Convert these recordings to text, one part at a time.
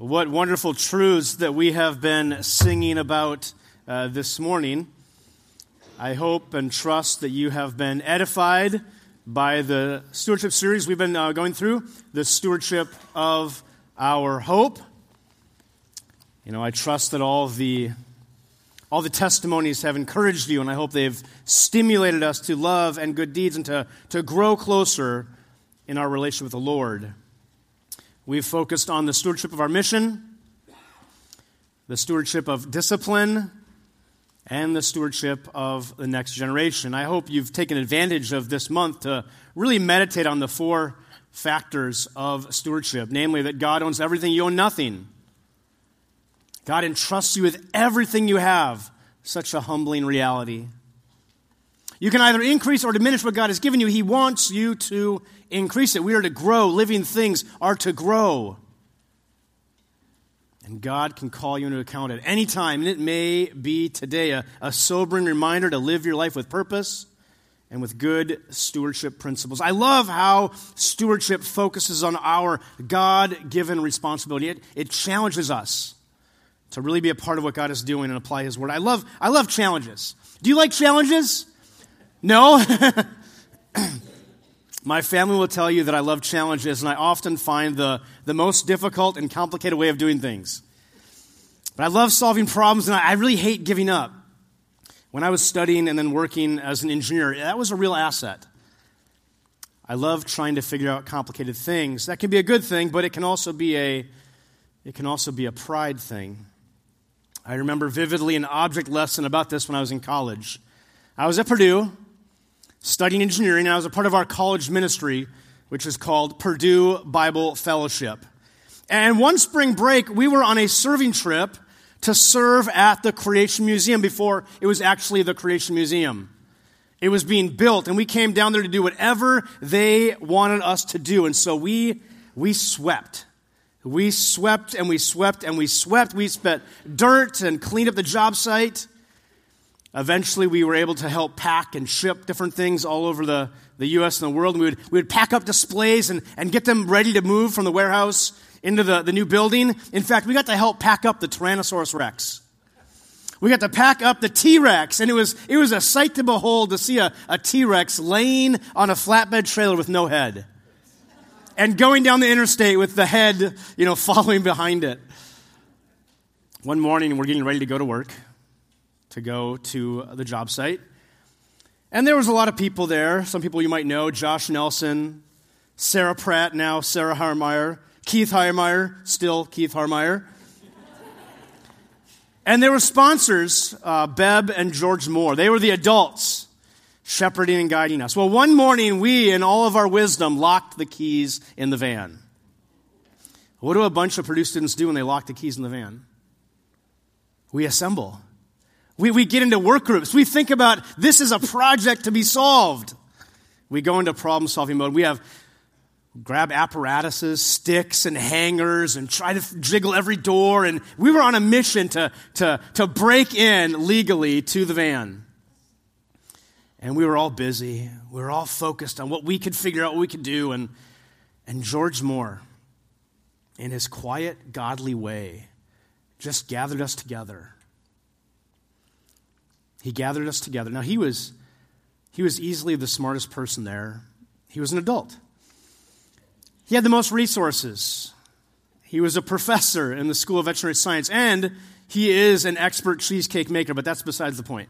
What wonderful truths that we have been singing about uh, this morning. I hope and trust that you have been edified by the stewardship series we've been uh, going through, the stewardship of our hope. You know, I trust that all the all the testimonies have encouraged you, and I hope they've stimulated us to love and good deeds and to, to grow closer in our relationship with the Lord. We've focused on the stewardship of our mission, the stewardship of discipline, and the stewardship of the next generation. I hope you've taken advantage of this month to really meditate on the four factors of stewardship namely, that God owns everything, you own nothing. God entrusts you with everything you have. Such a humbling reality. You can either increase or diminish what God has given you. He wants you to increase it. We are to grow. Living things are to grow. And God can call you into account at any time. And it may be today a, a sobering reminder to live your life with purpose and with good stewardship principles. I love how stewardship focuses on our God given responsibility. It, it challenges us to really be a part of what God is doing and apply His word. I love, I love challenges. Do you like challenges? No? My family will tell you that I love challenges, and I often find the, the most difficult and complicated way of doing things. But I love solving problems, and I, I really hate giving up. When I was studying and then working as an engineer, that was a real asset. I love trying to figure out complicated things. That can be a good thing, but it can also be a it can also be a pride thing. I remember vividly an object lesson about this when I was in college. I was at Purdue, studying engineering, and I was a part of our college ministry, which is called Purdue Bible Fellowship. And one spring break, we were on a serving trip to serve at the Creation Museum before it was actually the Creation Museum. It was being built, and we came down there to do whatever they wanted us to do. And so we, we swept. We swept and we swept and we swept. We spent dirt and cleaned up the job site. Eventually, we were able to help pack and ship different things all over the, the U.S. and the world. We would, we would pack up displays and, and get them ready to move from the warehouse into the, the new building. In fact, we got to help pack up the Tyrannosaurus Rex. We got to pack up the T Rex, and it was, it was a sight to behold to see a, a T Rex laying on a flatbed trailer with no head and going down the interstate with the head, you know, following behind it. One morning, we're getting ready to go to work to go to the job site. And there was a lot of people there. Some people you might know Josh Nelson, Sarah Pratt, now Sarah Harmeyer, Keith Harmeyer, still Keith Harmeyer. and there were sponsors, uh, Beb and George Moore. They were the adults shepherding and guiding us. Well, one morning, we, in all of our wisdom, locked the keys in the van. What do a bunch of Purdue students do when they lock the keys in the van? We assemble. We, we get into work groups. We think about this is a project to be solved. We go into problem solving mode. We have grab apparatuses, sticks, and hangers, and try to jiggle every door. And we were on a mission to, to, to break in legally to the van. And we were all busy. We were all focused on what we could figure out, what we could do. And, and George Moore, in his quiet, godly way, just gathered us together he gathered us together. Now, he was, he was easily the smartest person there. He was an adult. He had the most resources. He was a professor in the School of Veterinary Science, and he is an expert cheesecake maker, but that's besides the point.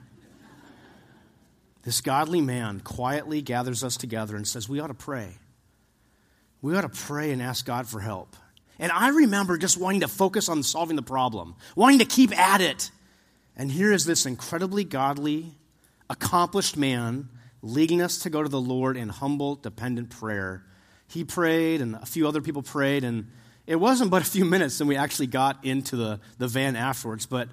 This godly man quietly gathers us together and says, We ought to pray. We ought to pray and ask God for help. And I remember just wanting to focus on solving the problem, wanting to keep at it. And here is this incredibly godly, accomplished man leading us to go to the Lord in humble, dependent prayer. He prayed, and a few other people prayed, and it wasn't but a few minutes, and we actually got into the, the van afterwards. But,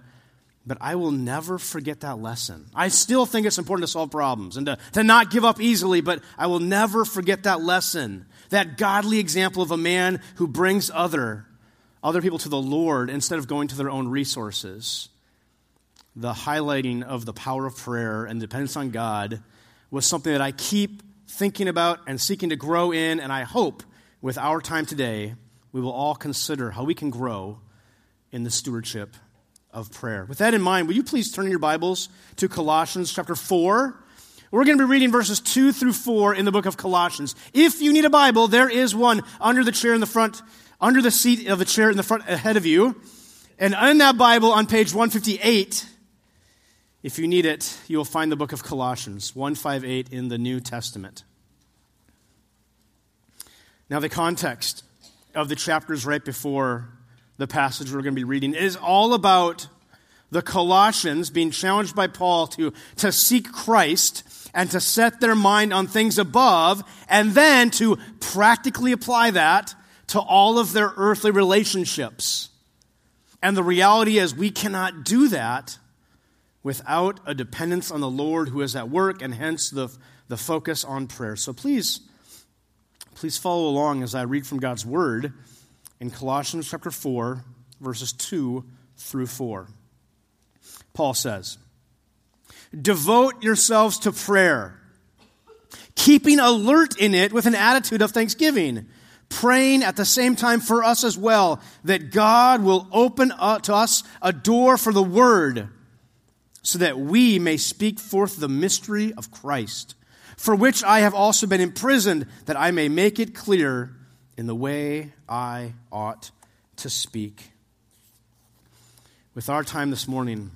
but I will never forget that lesson. I still think it's important to solve problems and to, to not give up easily, but I will never forget that lesson, that godly example of a man who brings other, other people to the Lord instead of going to their own resources the highlighting of the power of prayer and dependence on God was something that I keep thinking about and seeking to grow in, and I hope with our time today, we will all consider how we can grow in the stewardship of prayer. With that in mind, will you please turn your Bibles to Colossians chapter 4? We're going to be reading verses 2 through 4 in the book of Colossians. If you need a Bible, there is one under the chair in the front, under the seat of the chair in the front ahead of you. And in that Bible on page 158, if you need it, you will find the book of Colossians, 158 in the New Testament. Now, the context of the chapters right before the passage we're going to be reading is all about the Colossians being challenged by Paul to, to seek Christ and to set their mind on things above, and then to practically apply that to all of their earthly relationships. And the reality is, we cannot do that without a dependence on the Lord who is at work, and hence the, the focus on prayer. So please, please follow along as I read from God's Word in Colossians chapter 4, verses 2 through 4. Paul says, Devote yourselves to prayer, keeping alert in it with an attitude of thanksgiving, praying at the same time for us as well, that God will open uh, to us a door for the word, so that we may speak forth the mystery of Christ, for which I have also been imprisoned, that I may make it clear in the way I ought to speak. With our time this morning,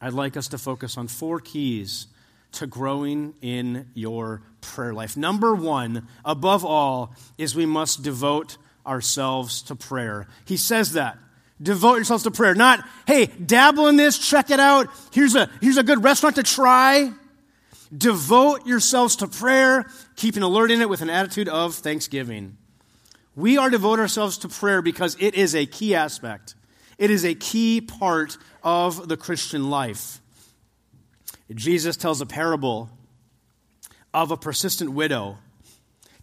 I'd like us to focus on four keys to growing in your prayer life. Number one, above all, is we must devote ourselves to prayer. He says that. Devote yourselves to prayer. Not, hey, dabble in this, check it out. Here's a, here's a good restaurant to try. Devote yourselves to prayer, keeping alert in it with an attitude of thanksgiving. We are devote ourselves to prayer because it is a key aspect. It is a key part of the Christian life. Jesus tells a parable of a persistent widow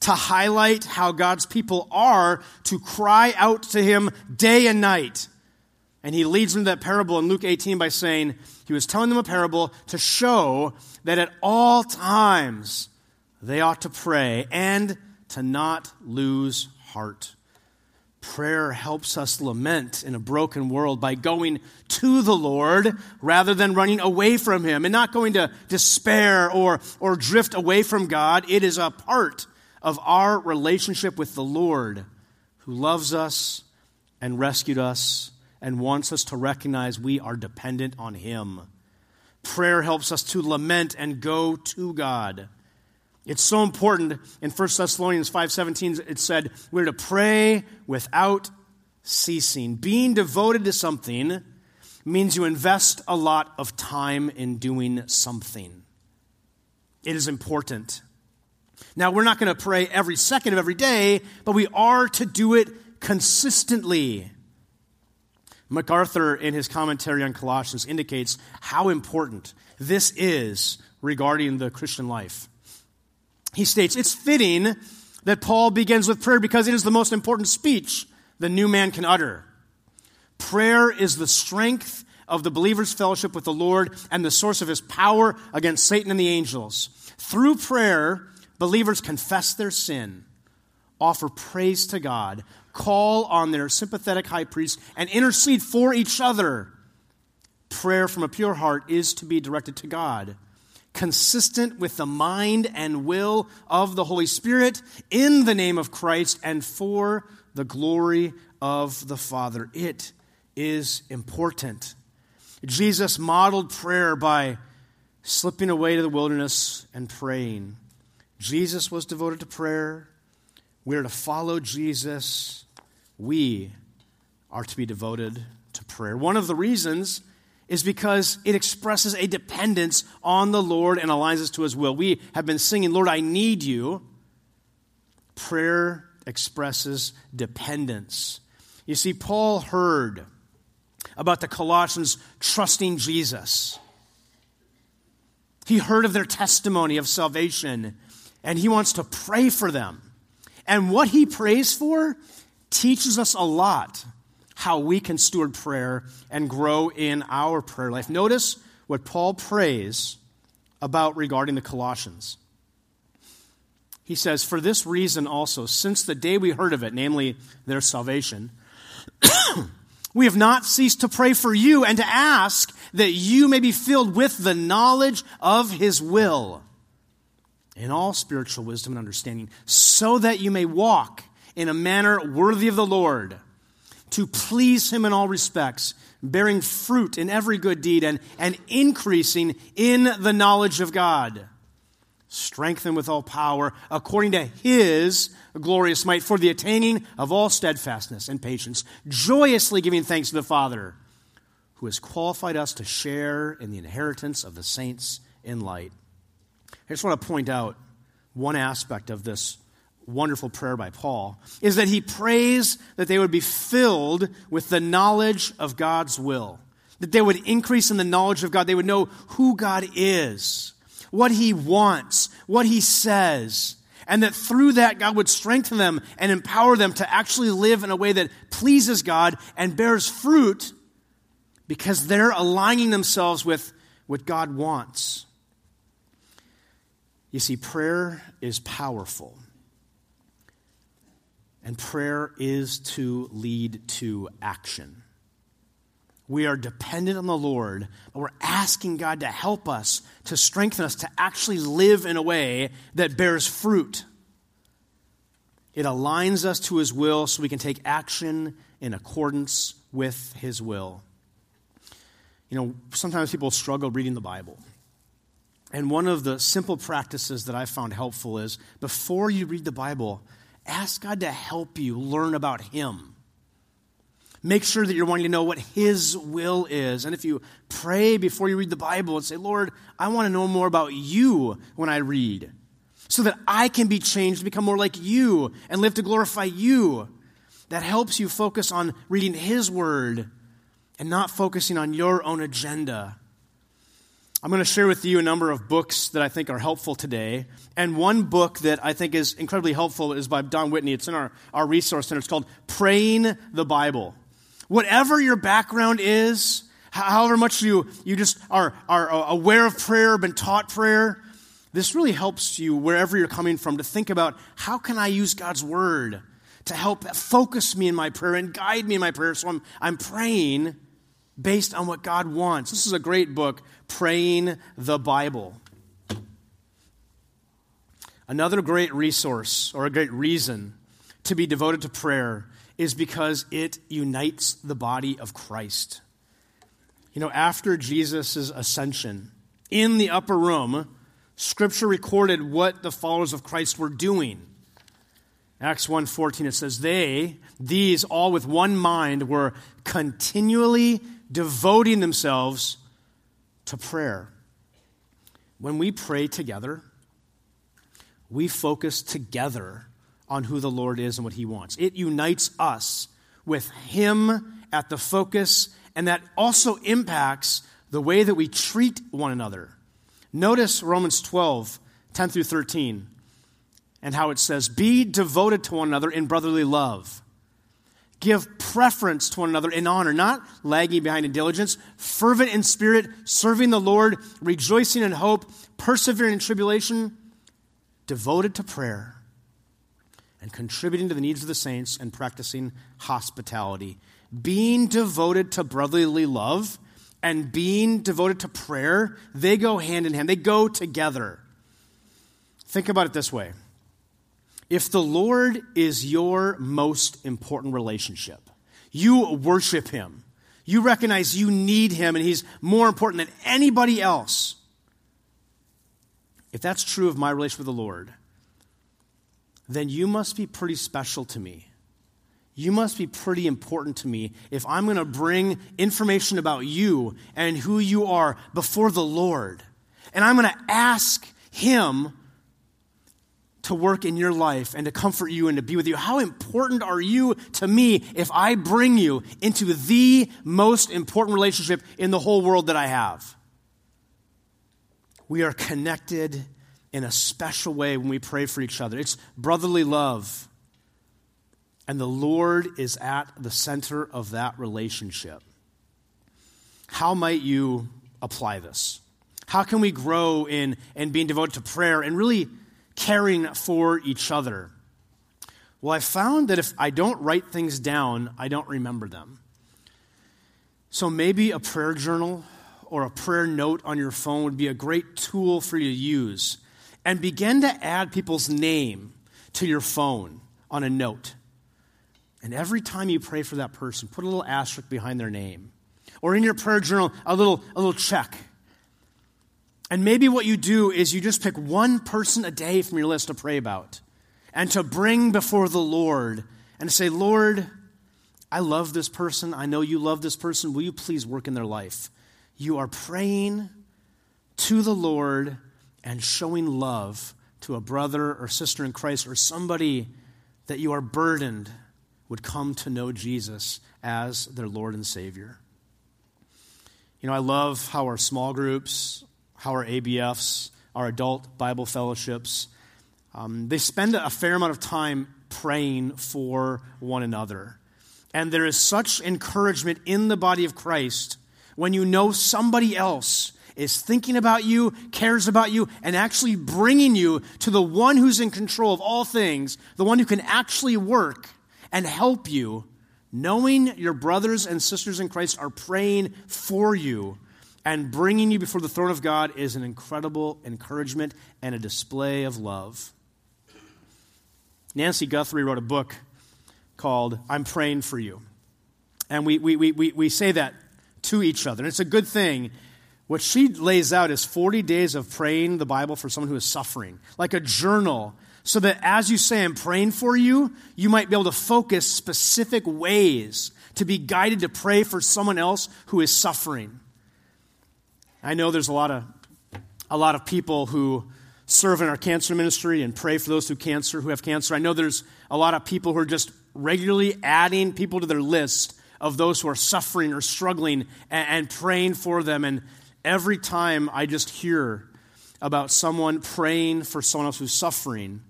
to highlight how God's people are to cry out to him day and night. And he leads them to that parable in Luke 18 by saying, he was telling them a parable to show that at all times they ought to pray and to not lose heart. Prayer helps us lament in a broken world by going to the Lord rather than running away from Him and not going to despair or, or drift away from God. It is a part of our relationship with the Lord who loves us and rescued us and wants us to recognize we are dependent on Him. Prayer helps us to lament and go to God. It's so important. In 1 Thessalonians 5:17 it said, "We're to pray without ceasing." Being devoted to something means you invest a lot of time in doing something. It is important. Now, we're not going to pray every second of every day, but we are to do it consistently. MacArthur, in his commentary on Colossians, indicates how important this is regarding the Christian life he states, It's fitting that Paul begins with prayer because it is the most important speech the new man can utter. Prayer is the strength of the believer's fellowship with the Lord and the source of his power against Satan and the angels. Through prayer, believers confess their sin, offer praise to God, call on their sympathetic high priest, and intercede for each other. Prayer from a pure heart is to be directed to God consistent with the mind and will of the Holy Spirit in the name of Christ and for the glory of the Father. It is important. Jesus modeled prayer by slipping away to the wilderness and praying. Jesus was devoted to prayer. We are to follow Jesus. We are to be devoted to prayer. One of the reasons is because it expresses a dependence on the Lord and aligns us to his will. We have been singing, Lord, I need you. Prayer expresses dependence. You see, Paul heard about the Colossians trusting Jesus. He heard of their testimony of salvation, and he wants to pray for them. And what he prays for teaches us a lot how we can steward prayer and grow in our prayer life. Notice what Paul prays about regarding the Colossians. He says, For this reason also, since the day we heard of it, namely their salvation, we have not ceased to pray for you and to ask that you may be filled with the knowledge of his will in all spiritual wisdom and understanding, so that you may walk in a manner worthy of the Lord, to please him in all respects, bearing fruit in every good deed and, and increasing in the knowledge of God strengthened with all power according to his glorious might for the attaining of all steadfastness and patience, joyously giving thanks to the Father who has qualified us to share in the inheritance of the saints in light. I just want to point out one aspect of this wonderful prayer by Paul is that he prays that they would be filled with the knowledge of God's will, that they would increase in the knowledge of God, they would know who God is what he wants, what he says, and that through that God would strengthen them and empower them to actually live in a way that pleases God and bears fruit because they're aligning themselves with what God wants. You see, prayer is powerful. And prayer is to lead to action. We are dependent on the Lord, but we're asking God to help us, to strengthen us, to actually live in a way that bears fruit. It aligns us to His will so we can take action in accordance with His will. You know, sometimes people struggle reading the Bible. And one of the simple practices that I found helpful is before you read the Bible, ask God to help you learn about Him. Make sure that you're wanting to know what His will is. And if you pray before you read the Bible and say, Lord, I want to know more about you when I read, so that I can be changed to become more like you and live to glorify you, that helps you focus on reading His Word and not focusing on your own agenda. I'm going to share with you a number of books that I think are helpful today. And one book that I think is incredibly helpful is by Don Whitney. It's in our, our resource center. It's called Praying the Bible. Whatever your background is, however much you, you just are, are aware of prayer, been taught prayer, this really helps you wherever you're coming from to think about how can I use God's word to help focus me in my prayer and guide me in my prayer. So I'm, I'm praying based on what God wants. This is a great book, Praying the Bible. Another great resource or a great reason to be devoted to prayer is because it unites the body of Christ. You know, after Jesus' ascension in the upper room, Scripture recorded what the followers of Christ were doing. Acts 1:14 it says they these all with one mind were continually devoting themselves to prayer. When we pray together, we focus together on who the Lord is and what He wants. It unites us with Him at the focus, and that also impacts the way that we treat one another. Notice Romans 12, 10 through 13, and how it says, Be devoted to one another in brotherly love. Give preference to one another in honor, not lagging behind in diligence, fervent in spirit, serving the Lord, rejoicing in hope, persevering in tribulation, devoted to prayer and contributing to the needs of the saints and practicing hospitality. Being devoted to brotherly love and being devoted to prayer, they go hand in hand, they go together. Think about it this way if the Lord is your most important relationship, you worship Him, you recognize you need Him, and He's more important than anybody else. If that's true of my relationship with the Lord, then you must be pretty special to me. You must be pretty important to me if I'm going to bring information about you and who you are before the Lord. And I'm going to ask Him to work in your life and to comfort you and to be with you. How important are you to me if I bring you into the most important relationship in the whole world that I have? We are connected in a special way when we pray for each other. It's brotherly love. And the Lord is at the center of that relationship. How might you apply this? How can we grow in, in being devoted to prayer and really caring for each other. Well, I found that if I don't write things down, I don't remember them. So maybe a prayer journal or a prayer note on your phone would be a great tool for you to use. And begin to add people's name to your phone on a note. And every time you pray for that person, put a little asterisk behind their name. Or in your prayer journal, a little, a little check. And maybe what you do is you just pick one person a day from your list to pray about and to bring before the Lord and say, Lord, I love this person. I know you love this person. Will you please work in their life? You are praying to the Lord and showing love to a brother or sister in Christ or somebody that you are burdened would come to know Jesus as their Lord and Savior. You know, I love how our small groups, how our ABFs, our adult Bible fellowships, um, they spend a fair amount of time praying for one another. And there is such encouragement in the body of Christ when you know somebody else is thinking about you, cares about you, and actually bringing you to the one who's in control of all things, the one who can actually work and help you, knowing your brothers and sisters in Christ are praying for you and bringing you before the throne of God is an incredible encouragement and a display of love. Nancy Guthrie wrote a book called I'm Praying for You. And we, we, we, we, we say that to each other. And it's a good thing. What she lays out is 40 days of praying the Bible for someone who is suffering, like a journal, so that as you say, I'm praying for you, you might be able to focus specific ways to be guided to pray for someone else who is suffering. I know there's a lot of, a lot of people who serve in our cancer ministry and pray for those who cancer who have cancer. I know there's a lot of people who are just regularly adding people to their list of those who are suffering or struggling and, and praying for them. And every time I just hear about someone praying for someone else who's suffering,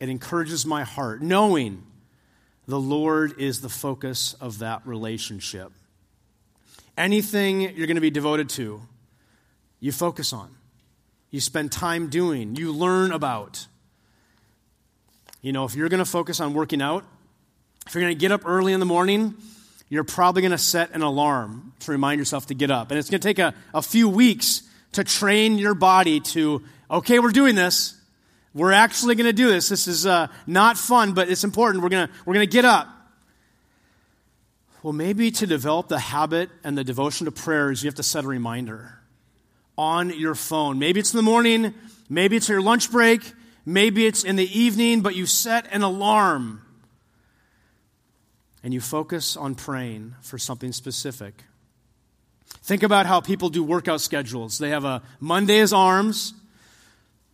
it encourages my heart, knowing the Lord is the focus of that relationship. Anything you're going to be devoted to, you focus on you spend time doing, you learn about. You know, if you're going to focus on working out, if you're going to get up early in the morning, you're probably going to set an alarm to remind yourself to get up. And it's going to take a, a few weeks to train your body to, okay, we're doing this. We're actually going to do this. This is uh, not fun, but it's important. We're going we're to get up. Well, maybe to develop the habit and the devotion to prayers, you have to set a reminder on your phone. Maybe it's in the morning, maybe it's your lunch break, maybe it's in the evening, but you set an alarm and you focus on praying for something specific. Think about how people do workout schedules. They have a Monday is arms,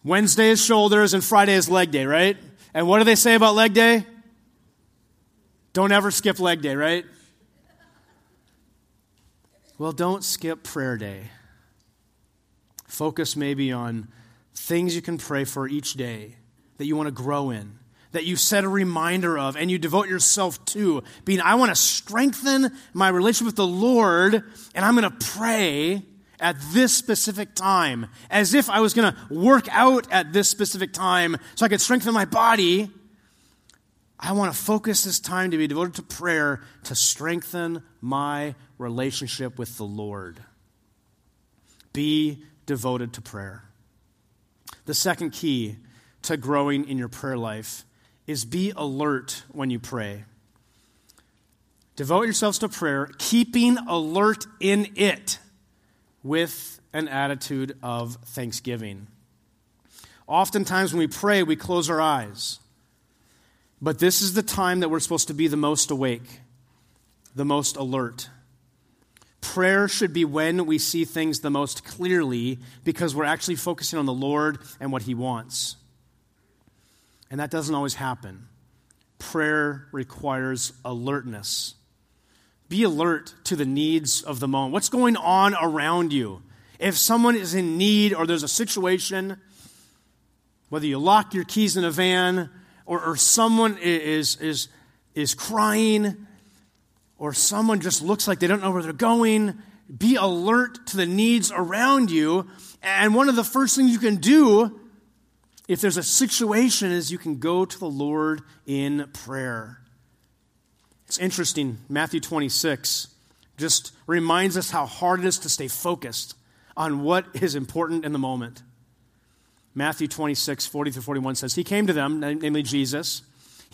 Wednesday is shoulders, and Friday is leg day, right? And what do they say about leg day? Don't ever skip leg day, right? Well, don't skip prayer day. Focus maybe on things you can pray for each day that you want to grow in, that you set a reminder of, and you devote yourself to. Being, I want to strengthen my relationship with the Lord, and I'm going to pray at this specific time, as if I was going to work out at this specific time so I could strengthen my body. I want to focus this time to be devoted to prayer to strengthen my relationship with the Lord. Be devoted to prayer. The second key to growing in your prayer life is be alert when you pray. Devote yourselves to prayer, keeping alert in it with an attitude of thanksgiving. Oftentimes, when we pray, we close our eyes. But this is the time that we're supposed to be the most awake, the most alert. Prayer should be when we see things the most clearly because we're actually focusing on the Lord and what He wants. And that doesn't always happen. Prayer requires alertness. Be alert to the needs of the moment. What's going on around you? If someone is in need or there's a situation, whether you lock your keys in a van or, or someone is, is, is crying or someone just looks like they don't know where they're going, be alert to the needs around you. And one of the first things you can do if there's a situation, is you can go to the Lord in prayer. It's interesting, Matthew 26 just reminds us how hard it is to stay focused on what is important in the moment. Matthew 26, 40 through 41 says, He came to them, namely Jesus.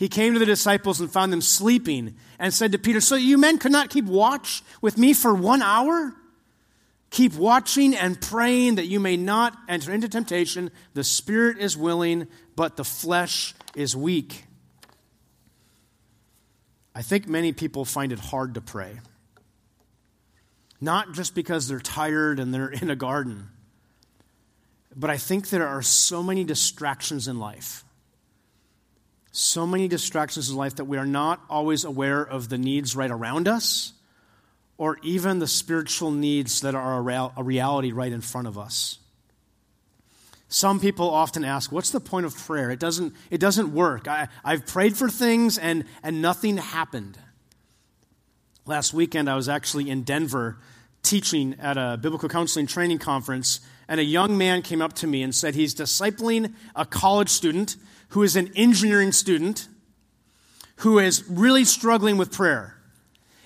He came to the disciples and found them sleeping and said to Peter, So you men could not keep watch with me for one hour? Keep watching and praying that you may not enter into temptation. The spirit is willing, but the flesh is weak. I think many people find it hard to pray. Not just because they're tired and they're in a garden, but I think there are so many distractions in life. So many distractions in life that we are not always aware of the needs right around us or even the spiritual needs that are a reality right in front of us. Some people often ask, What's the point of prayer? It doesn't, it doesn't work. I, I've prayed for things and, and nothing happened. Last weekend, I was actually in Denver teaching at a biblical counseling training conference, and a young man came up to me and said he's discipling a college student who is an engineering student who is really struggling with prayer.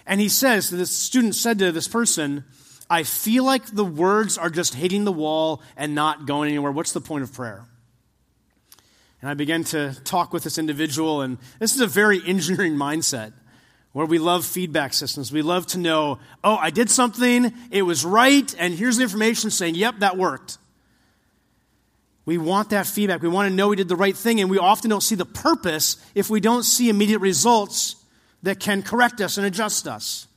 And he says, this student said to this person, I feel like the words are just hitting the wall and not going anywhere. What's the point of prayer? And I began to talk with this individual, and this is a very engineering mindset where we love feedback systems. We love to know, oh, I did something, it was right, and here's the information saying, yep, that worked. We want that feedback. We want to know we did the right thing, and we often don't see the purpose if we don't see immediate results that can correct us and adjust us.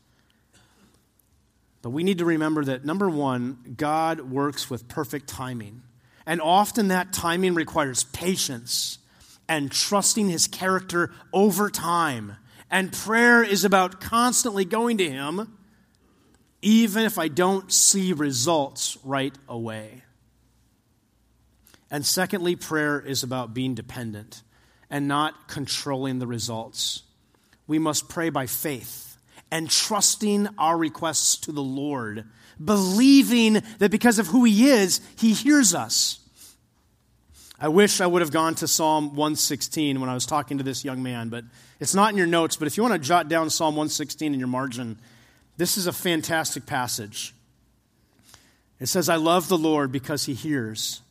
But we need to remember that number one, God works with perfect timing. And often that timing requires patience and trusting his character over time. And prayer is about constantly going to him, even if I don't see results right away. And secondly, prayer is about being dependent and not controlling the results we must pray by faith and trusting our requests to the Lord, believing that because of who He is, He hears us. I wish I would have gone to Psalm 116 when I was talking to this young man, but it's not in your notes. But if you want to jot down Psalm 116 in your margin, this is a fantastic passage. It says, I love the Lord because He hears.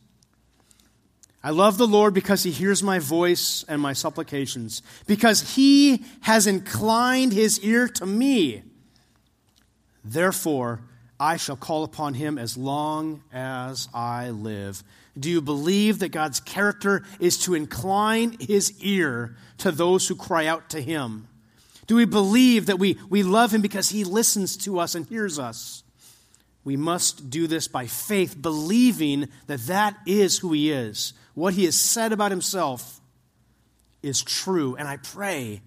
I love the Lord because he hears my voice and my supplications, because he has inclined his ear to me. Therefore, I shall call upon him as long as I live. Do you believe that God's character is to incline his ear to those who cry out to him? Do we believe that we, we love him because he listens to us and hears us? We must do this by faith, believing that that is who he is what he has said about himself is true. And I pray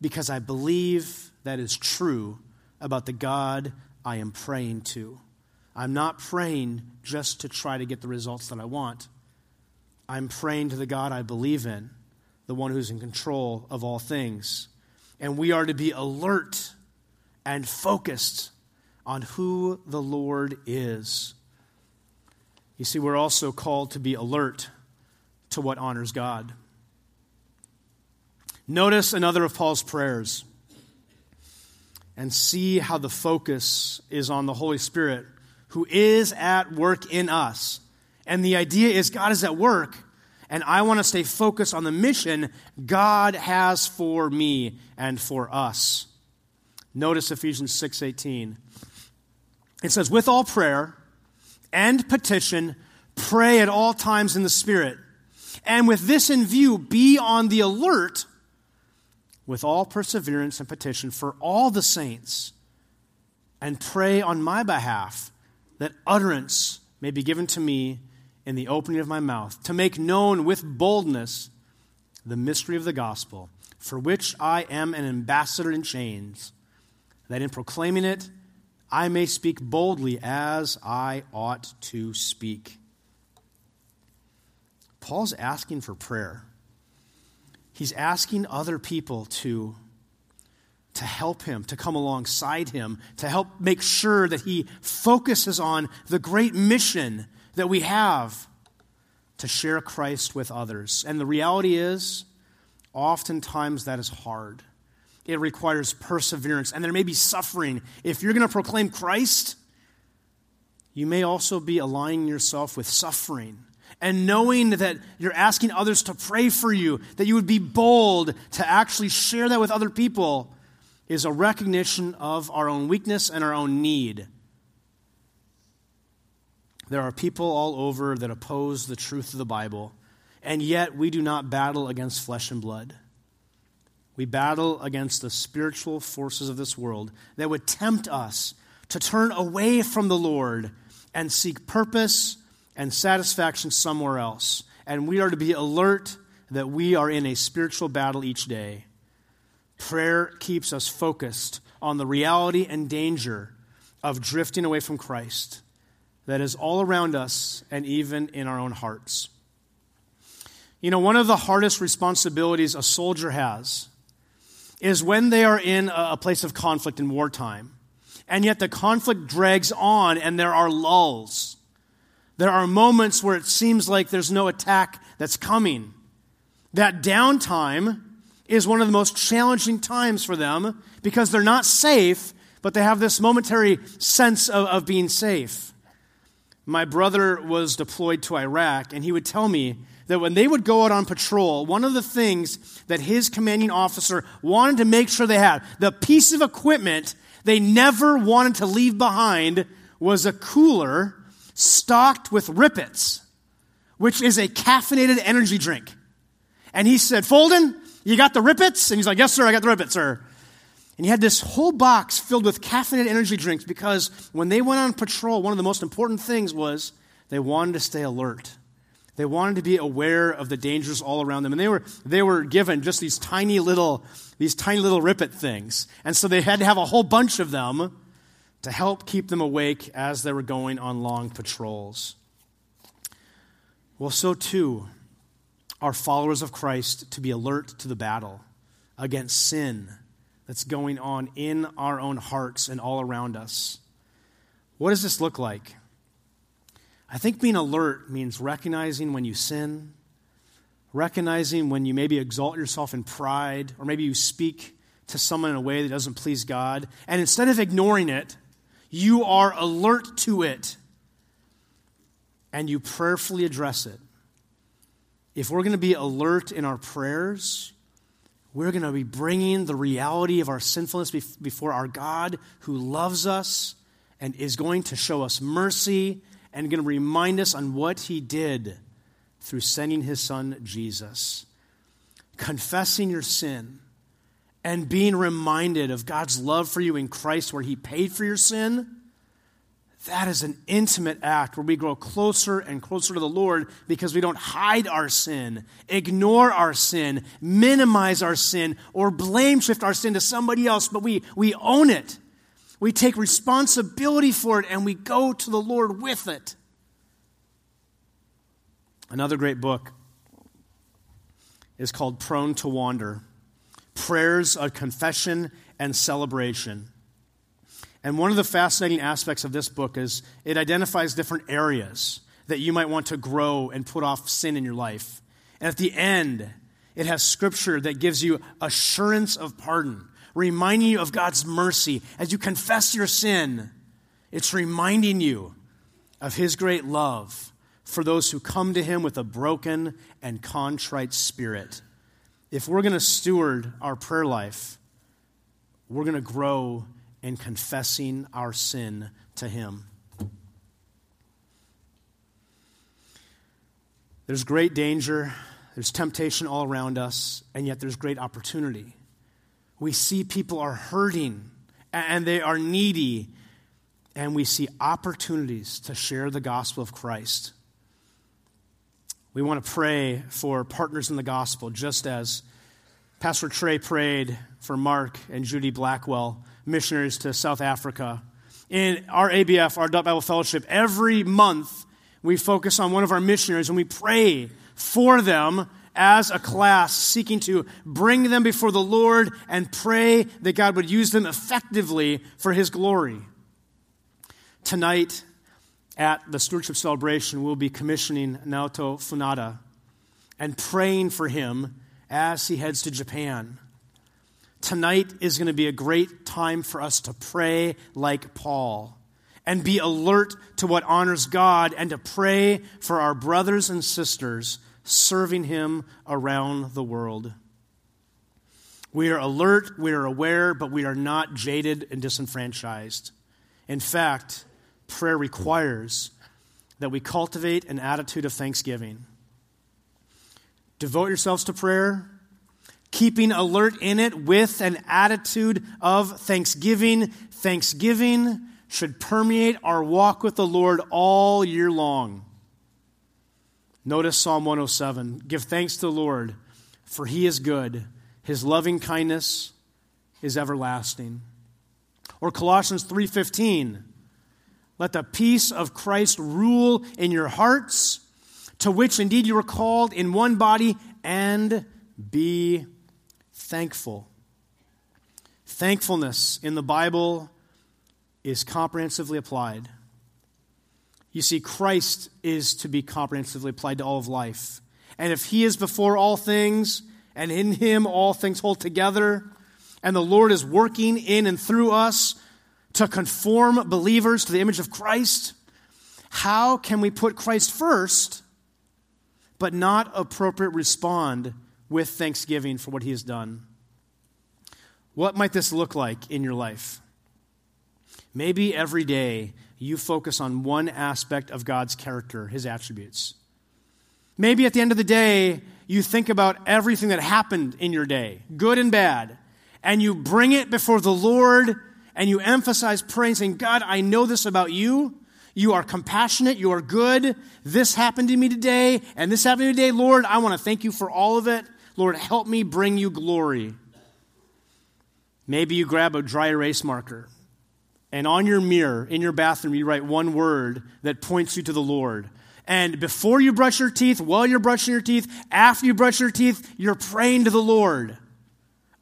because I believe that is true about the God I am praying to. I'm not praying just to try to get the results that I want. I'm praying to the God I believe in, the one who's in control of all things. And we are to be alert and focused on who the Lord is. You see, we're also called to be alert to what honors God. Notice another of Paul's prayers and see how the focus is on the Holy Spirit who is at work in us. And the idea is God is at work, and I want to stay focused on the mission God has for me and for us. Notice Ephesians 6:18. It says, "With all prayer and petition, pray at all times in the Spirit." And with this in view, be on the alert with all perseverance and petition for all the saints, and pray on my behalf that utterance may be given to me in the opening of my mouth, to make known with boldness the mystery of the gospel, for which I am an ambassador in chains, that in proclaiming it I may speak boldly as I ought to speak. Paul's asking for prayer. He's asking other people to, to help him, to come alongside him, to help make sure that he focuses on the great mission that we have to share Christ with others. And the reality is, oftentimes that is hard. It requires perseverance, and there may be suffering. If you're going to proclaim Christ, you may also be aligning yourself with suffering. And knowing that you're asking others to pray for you, that you would be bold to actually share that with other people, is a recognition of our own weakness and our own need. There are people all over that oppose the truth of the Bible, and yet we do not battle against flesh and blood. We battle against the spiritual forces of this world that would tempt us to turn away from the Lord and seek purpose and satisfaction somewhere else. And we are to be alert that we are in a spiritual battle each day. Prayer keeps us focused on the reality and danger of drifting away from Christ that is all around us and even in our own hearts. You know, one of the hardest responsibilities a soldier has is when they are in a place of conflict in wartime, and yet the conflict drags on and there are lulls. There are moments where it seems like there's no attack that's coming. That downtime is one of the most challenging times for them because they're not safe, but they have this momentary sense of, of being safe my brother was deployed to Iraq, and he would tell me that when they would go out on patrol, one of the things that his commanding officer wanted to make sure they had, the piece of equipment they never wanted to leave behind, was a cooler stocked with Rip Its, which is a caffeinated energy drink. And he said, Folden, you got the Rip Its? And he's like, Yes, sir, I got the Rip Its, sir. And he had this whole box filled with caffeinated energy drinks because when they went on patrol, one of the most important things was they wanted to stay alert. They wanted to be aware of the dangers all around them. And they were, they were given just these tiny little, these tiny little Rip It things. And so they had to have a whole bunch of them to help keep them awake as they were going on long patrols. Well, so too are followers of Christ to be alert to the battle against sin that's going on in our own hearts and all around us. What does this look like? I think being alert means recognizing when you sin, recognizing when you maybe exalt yourself in pride, or maybe you speak to someone in a way that doesn't please God, and instead of ignoring it, you are alert to it and you prayerfully address it. If we're going to be alert in our prayers, we're going to be bringing the reality of our sinfulness before our God who loves us and is going to show us mercy and going to remind us on what he did through sending his son Jesus. Confessing your sin and being reminded of God's love for you in Christ, where he paid for your sin that is an intimate act where we grow closer and closer to the Lord because we don't hide our sin, ignore our sin, minimize our sin, or blame shift our sin to somebody else, but we, we own it. We take responsibility for it and we go to the Lord with it. Another great book is called Prone to Wander Prayers of Confession and Celebration. And one of the fascinating aspects of this book is it identifies different areas that you might want to grow and put off sin in your life. And at the end, it has scripture that gives you assurance of pardon, reminding you of God's mercy. As you confess your sin, it's reminding you of His great love for those who come to Him with a broken and contrite spirit. If we're going to steward our prayer life, we're going to grow in confessing our sin to Him. There's great danger, there's temptation all around us, and yet there's great opportunity. We see people are hurting and they are needy, and we see opportunities to share the gospel of Christ. We want to pray for partners in the gospel, just as Pastor Trey prayed for Mark and Judy Blackwell missionaries to South Africa. In our ABF, our Adult Bible Fellowship, every month we focus on one of our missionaries and we pray for them as a class, seeking to bring them before the Lord and pray that God would use them effectively for His glory. Tonight, at the stewardship celebration, we'll be commissioning Naoto Funada and praying for him as he heads to Japan. Tonight is going to be a great time for us to pray like Paul and be alert to what honors God and to pray for our brothers and sisters serving Him around the world. We are alert, we are aware, but we are not jaded and disenfranchised. In fact, prayer requires that we cultivate an attitude of thanksgiving. Devote yourselves to prayer, keeping alert in it with an attitude of thanksgiving. Thanksgiving should permeate our walk with the Lord all year long. Notice Psalm 107 Give thanks to the Lord, for he is good, his loving kindness is everlasting. Or Colossians 3:15 Let the peace of Christ rule in your hearts, to which indeed you were called in one body, and be thankful. Thankfulness in the Bible is comprehensively applied. You see, Christ is to be comprehensively applied to all of life. And if He is before all things, and in Him all things hold together, and the Lord is working in and through us to conform believers to the image of Christ, how can we put Christ first, but not appropriate respond with thanksgiving for what He has done? What might this look like in your life? Maybe every day you focus on one aspect of God's character, his attributes. Maybe at the end of the day, you think about everything that happened in your day, good and bad, and you bring it before the Lord and you emphasize praying, saying, God, I know this about you. You are compassionate. You are good. This happened to me today, and this happened today. Lord, I want to thank you for all of it. Lord, help me bring you glory. Maybe you grab a dry erase marker and on your mirror in your bathroom, you write one word that points you to the Lord. And before you brush your teeth, while you're brushing your teeth, after you brush your teeth, you're praying to the Lord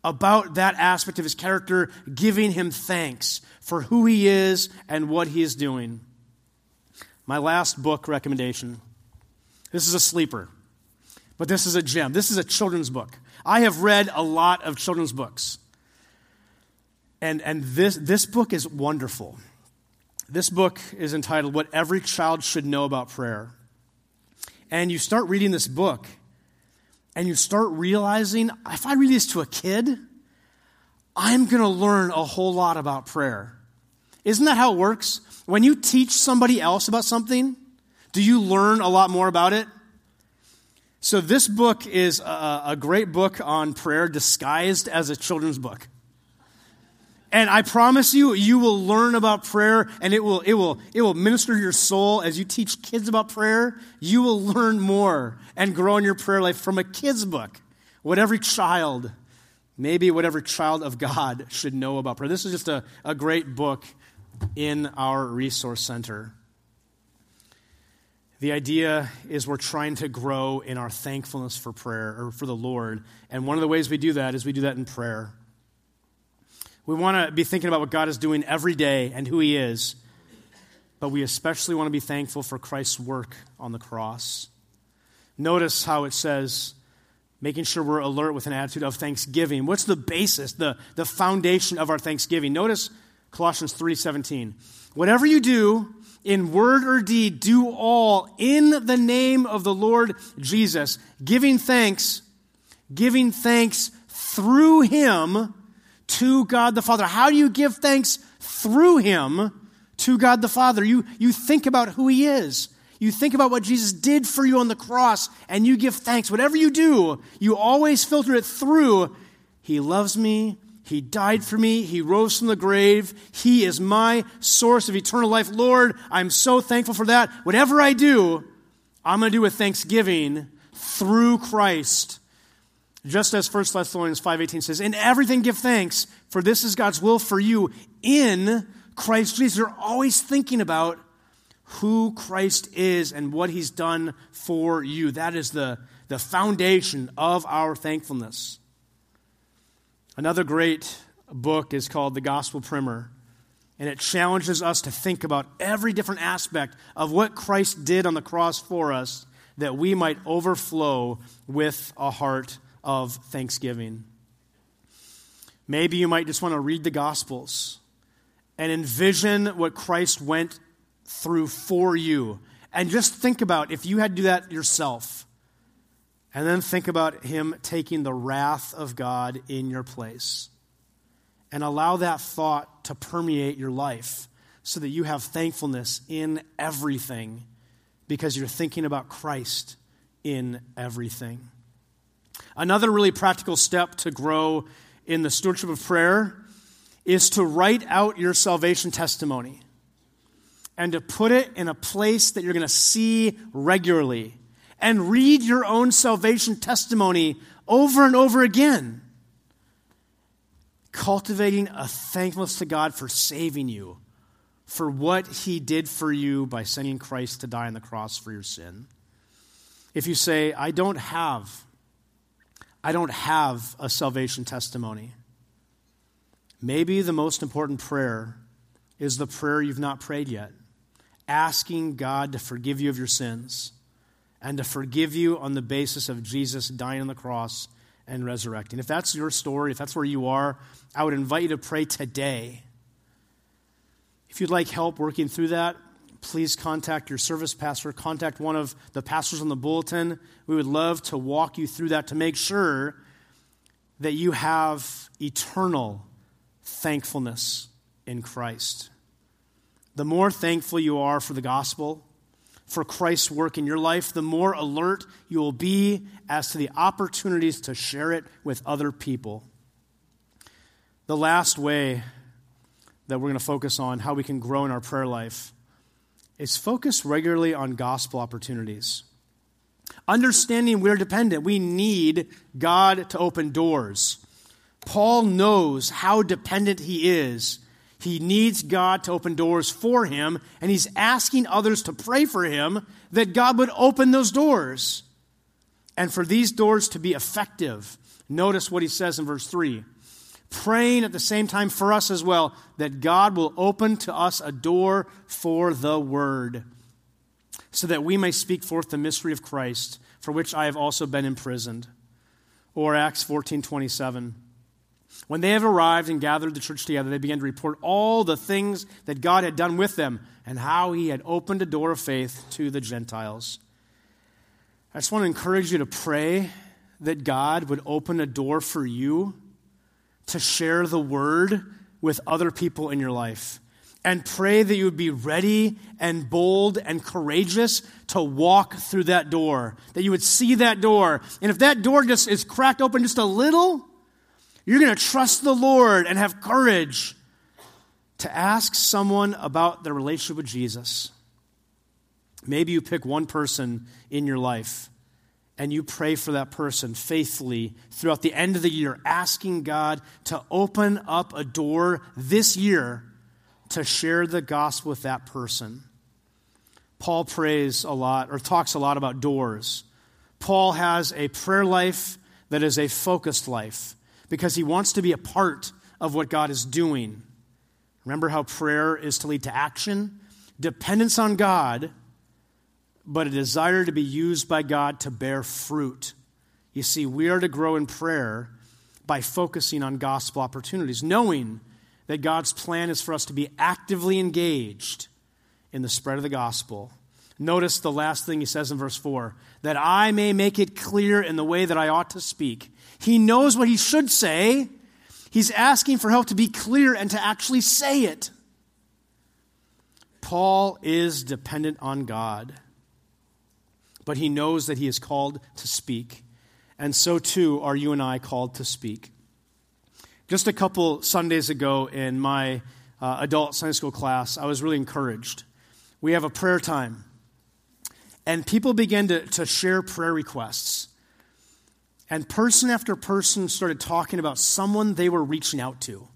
about that aspect of his character, giving him thanks for who he is and what he is doing. My last book recommendation this is a sleeper, but this is a gem. This is a children's book. I have read a lot of children's books. And, and this, this book is wonderful. This book is entitled What Every Child Should Know About Prayer. And you start reading this book, and you start realizing if I read this to a kid, I'm going to learn a whole lot about prayer. Isn't that how it works? When you teach somebody else about something, do you learn a lot more about it? So, this book is a, a great book on prayer disguised as a children's book. And I promise you, you will learn about prayer and it will, it will, it will minister your soul as you teach kids about prayer. You will learn more and grow in your prayer life from a kid's book. What every child, maybe what every child of God should know about prayer. This is just a, a great book in our resource center. The idea is we're trying to grow in our thankfulness for prayer or for the Lord. And one of the ways we do that is we do that in prayer. We want to be thinking about what God is doing every day and who He is. But we especially want to be thankful for Christ's work on the cross. Notice how it says, making sure we're alert with an attitude of thanksgiving. What's the basis, the, the foundation of our thanksgiving? Notice Colossians 3:17. Whatever you do, in word or deed, do all in the name of the Lord Jesus, giving thanks, giving thanks through him to God the Father. How do you give thanks through him to God the Father? You, you think about who he is. You think about what Jesus did for you on the cross and you give thanks. Whatever you do, you always filter it through. He loves me. He died for me. He rose from the grave. He is my source of eternal life. Lord, I'm so thankful for that. Whatever I do, I'm going to do with thanksgiving through Christ just as 1 Thessalonians 5:18 says, "In everything give thanks, for this is God's will for you in Christ Jesus." You're always thinking about who Christ is and what he's done for you. That is the, the foundation of our thankfulness. Another great book is called The Gospel Primer. And it challenges us to think about every different aspect of what Christ did on the cross for us that we might overflow with a heart of thanksgiving. Maybe you might just want to read the Gospels and envision what Christ went through for you. And just think about if you had to do that yourself. And then think about Him taking the wrath of God in your place. And allow that thought to permeate your life so that you have thankfulness in everything because you're thinking about Christ in everything. Another really practical step to grow in the stewardship of prayer is to write out your salvation testimony and to put it in a place that you're going to see regularly and read your own salvation testimony over and over again. Cultivating a thankfulness to God for saving you, for what He did for you by sending Christ to die on the cross for your sin. If you say, I don't have I don't have a salvation testimony. Maybe the most important prayer is the prayer you've not prayed yet asking God to forgive you of your sins and to forgive you on the basis of Jesus dying on the cross and resurrecting. If that's your story, if that's where you are, I would invite you to pray today. If you'd like help working through that, please contact your service pastor, contact one of the pastors on the bulletin. We would love to walk you through that to make sure that you have eternal thankfulness in Christ. The more thankful you are for the gospel, for Christ's work in your life, the more alert you will be as to the opportunities to share it with other people. The last way that we're going to focus on how we can grow in our prayer life is focus regularly on gospel opportunities. Understanding we're dependent, we need God to open doors. Paul knows how dependent he is. He needs God to open doors for him, and he's asking others to pray for him that God would open those doors. And for these doors to be effective, notice what he says in verse 3 praying at the same time for us as well that God will open to us a door for the word, so that we may speak forth the mystery of Christ, for which I have also been imprisoned. Or Acts 14 27. When they have arrived and gathered the church together, they began to report all the things that God had done with them and how he had opened a door of faith to the Gentiles. I just want to encourage you to pray that God would open a door for you to share the word with other people in your life. And pray that you would be ready and bold and courageous to walk through that door. That you would see that door. And if that door just is cracked open just a little, you're going to trust the Lord and have courage to ask someone about their relationship with Jesus. Maybe you pick one person in your life and you pray for that person faithfully throughout the end of the year, asking God to open up a door this year to share the gospel with that person. Paul prays a lot or talks a lot about doors. Paul has a prayer life that is a focused life because he wants to be a part of what God is doing. Remember how prayer is to lead to action? Dependence on God but a desire to be used by God to bear fruit. You see, we are to grow in prayer by focusing on gospel opportunities, knowing that God's plan is for us to be actively engaged in the spread of the gospel. Notice the last thing he says in verse 4 that I may make it clear in the way that I ought to speak. He knows what he should say. He's asking for help to be clear and to actually say it. Paul is dependent on God but he knows that he is called to speak. And so too are you and I called to speak. Just a couple Sundays ago in my uh, adult Sunday school class, I was really encouraged. We have a prayer time, and people began to, to share prayer requests. And person after person started talking about someone they were reaching out to,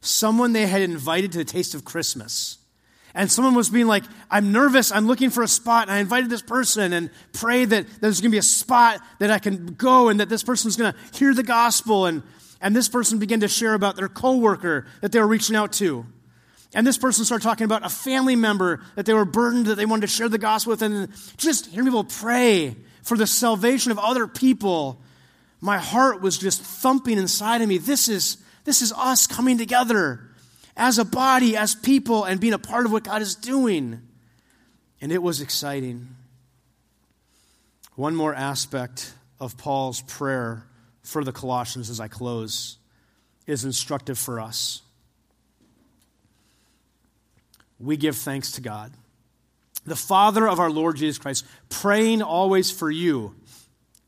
someone they had invited to the taste of Christmas and someone was being like, I'm nervous, I'm looking for a spot, and I invited this person and prayed that there's going to be a spot that I can go and that this person's going to hear the gospel. And, and this person began to share about their coworker that they were reaching out to. And this person started talking about a family member that they were burdened that they wanted to share the gospel with. And just hearing people pray for the salvation of other people, my heart was just thumping inside of me. This is, this is us coming together as a body, as people, and being a part of what God is doing. And it was exciting. One more aspect of Paul's prayer for the Colossians as I close is instructive for us we give thanks to God. The Father of our Lord Jesus Christ, praying always for you,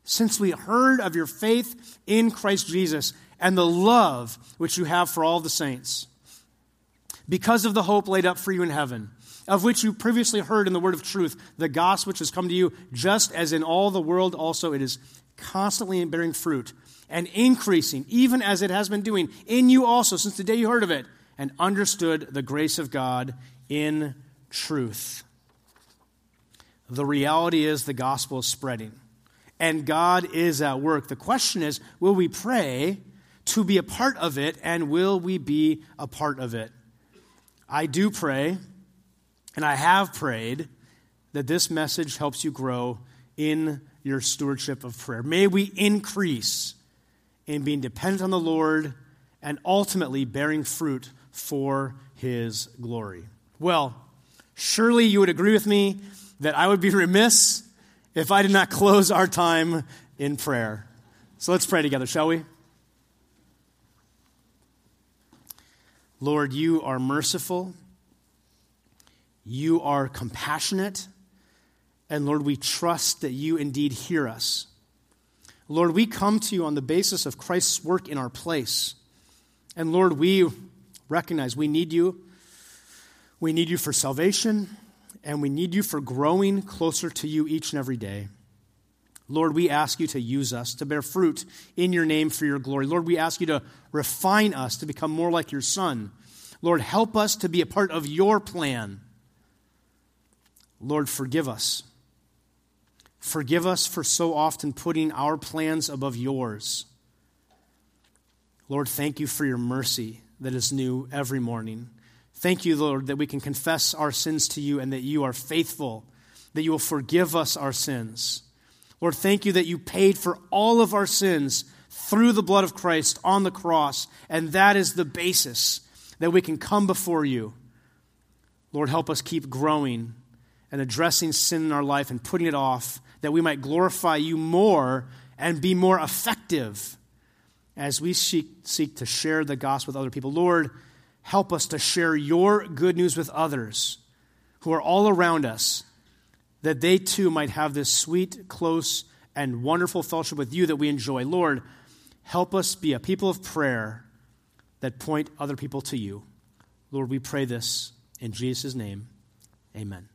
since we heard of your faith in Christ Jesus and the love which you have for all the saints, because of the hope laid up for you in heaven, of which you previously heard in the word of truth, the gospel which has come to you, just as in all the world also it is constantly bearing fruit and increasing, even as it has been doing in you also since the day you heard of it and understood the grace of God in truth. The reality is the gospel is spreading, and God is at work. The question is will we pray to be a part of it, and will we be a part of it? I do pray, and I have prayed that this message helps you grow in your stewardship of prayer. May we increase in being dependent on the Lord and ultimately bearing fruit for his glory. Well, surely you would agree with me that I would be remiss if I did not close our time in prayer. So let's pray together, shall we? Lord, you are merciful, you are compassionate, and Lord, we trust that you indeed hear us. Lord, we come to you on the basis of Christ's work in our place. And Lord, we recognize we need you. We need you for salvation, and we need you for growing closer to you each and every day. Lord, we ask you to use us to bear fruit in your name for your glory. Lord, we ask you to refine us to become more like your Son. Lord, help us to be a part of your plan. Lord, forgive us. Forgive us for so often putting our plans above yours. Lord, thank you for your mercy that is new every morning. Thank you, Lord, that we can confess our sins to you and that you are faithful, that you will forgive us our sins. Lord, thank you that you paid for all of our sins through the blood of Christ on the cross, and that is the basis that we can come before you. Lord, help us keep growing and addressing sin in our life and putting it off, that we might glorify you more and be more effective as we seek, seek to share the gospel with other people. Lord, help us to share your good news with others who are all around us, that they too might have this sweet, close, and wonderful fellowship with you that we enjoy. Lord, help us be a people of prayer that point other people to you. Lord, we pray this in Jesus' name. Amen.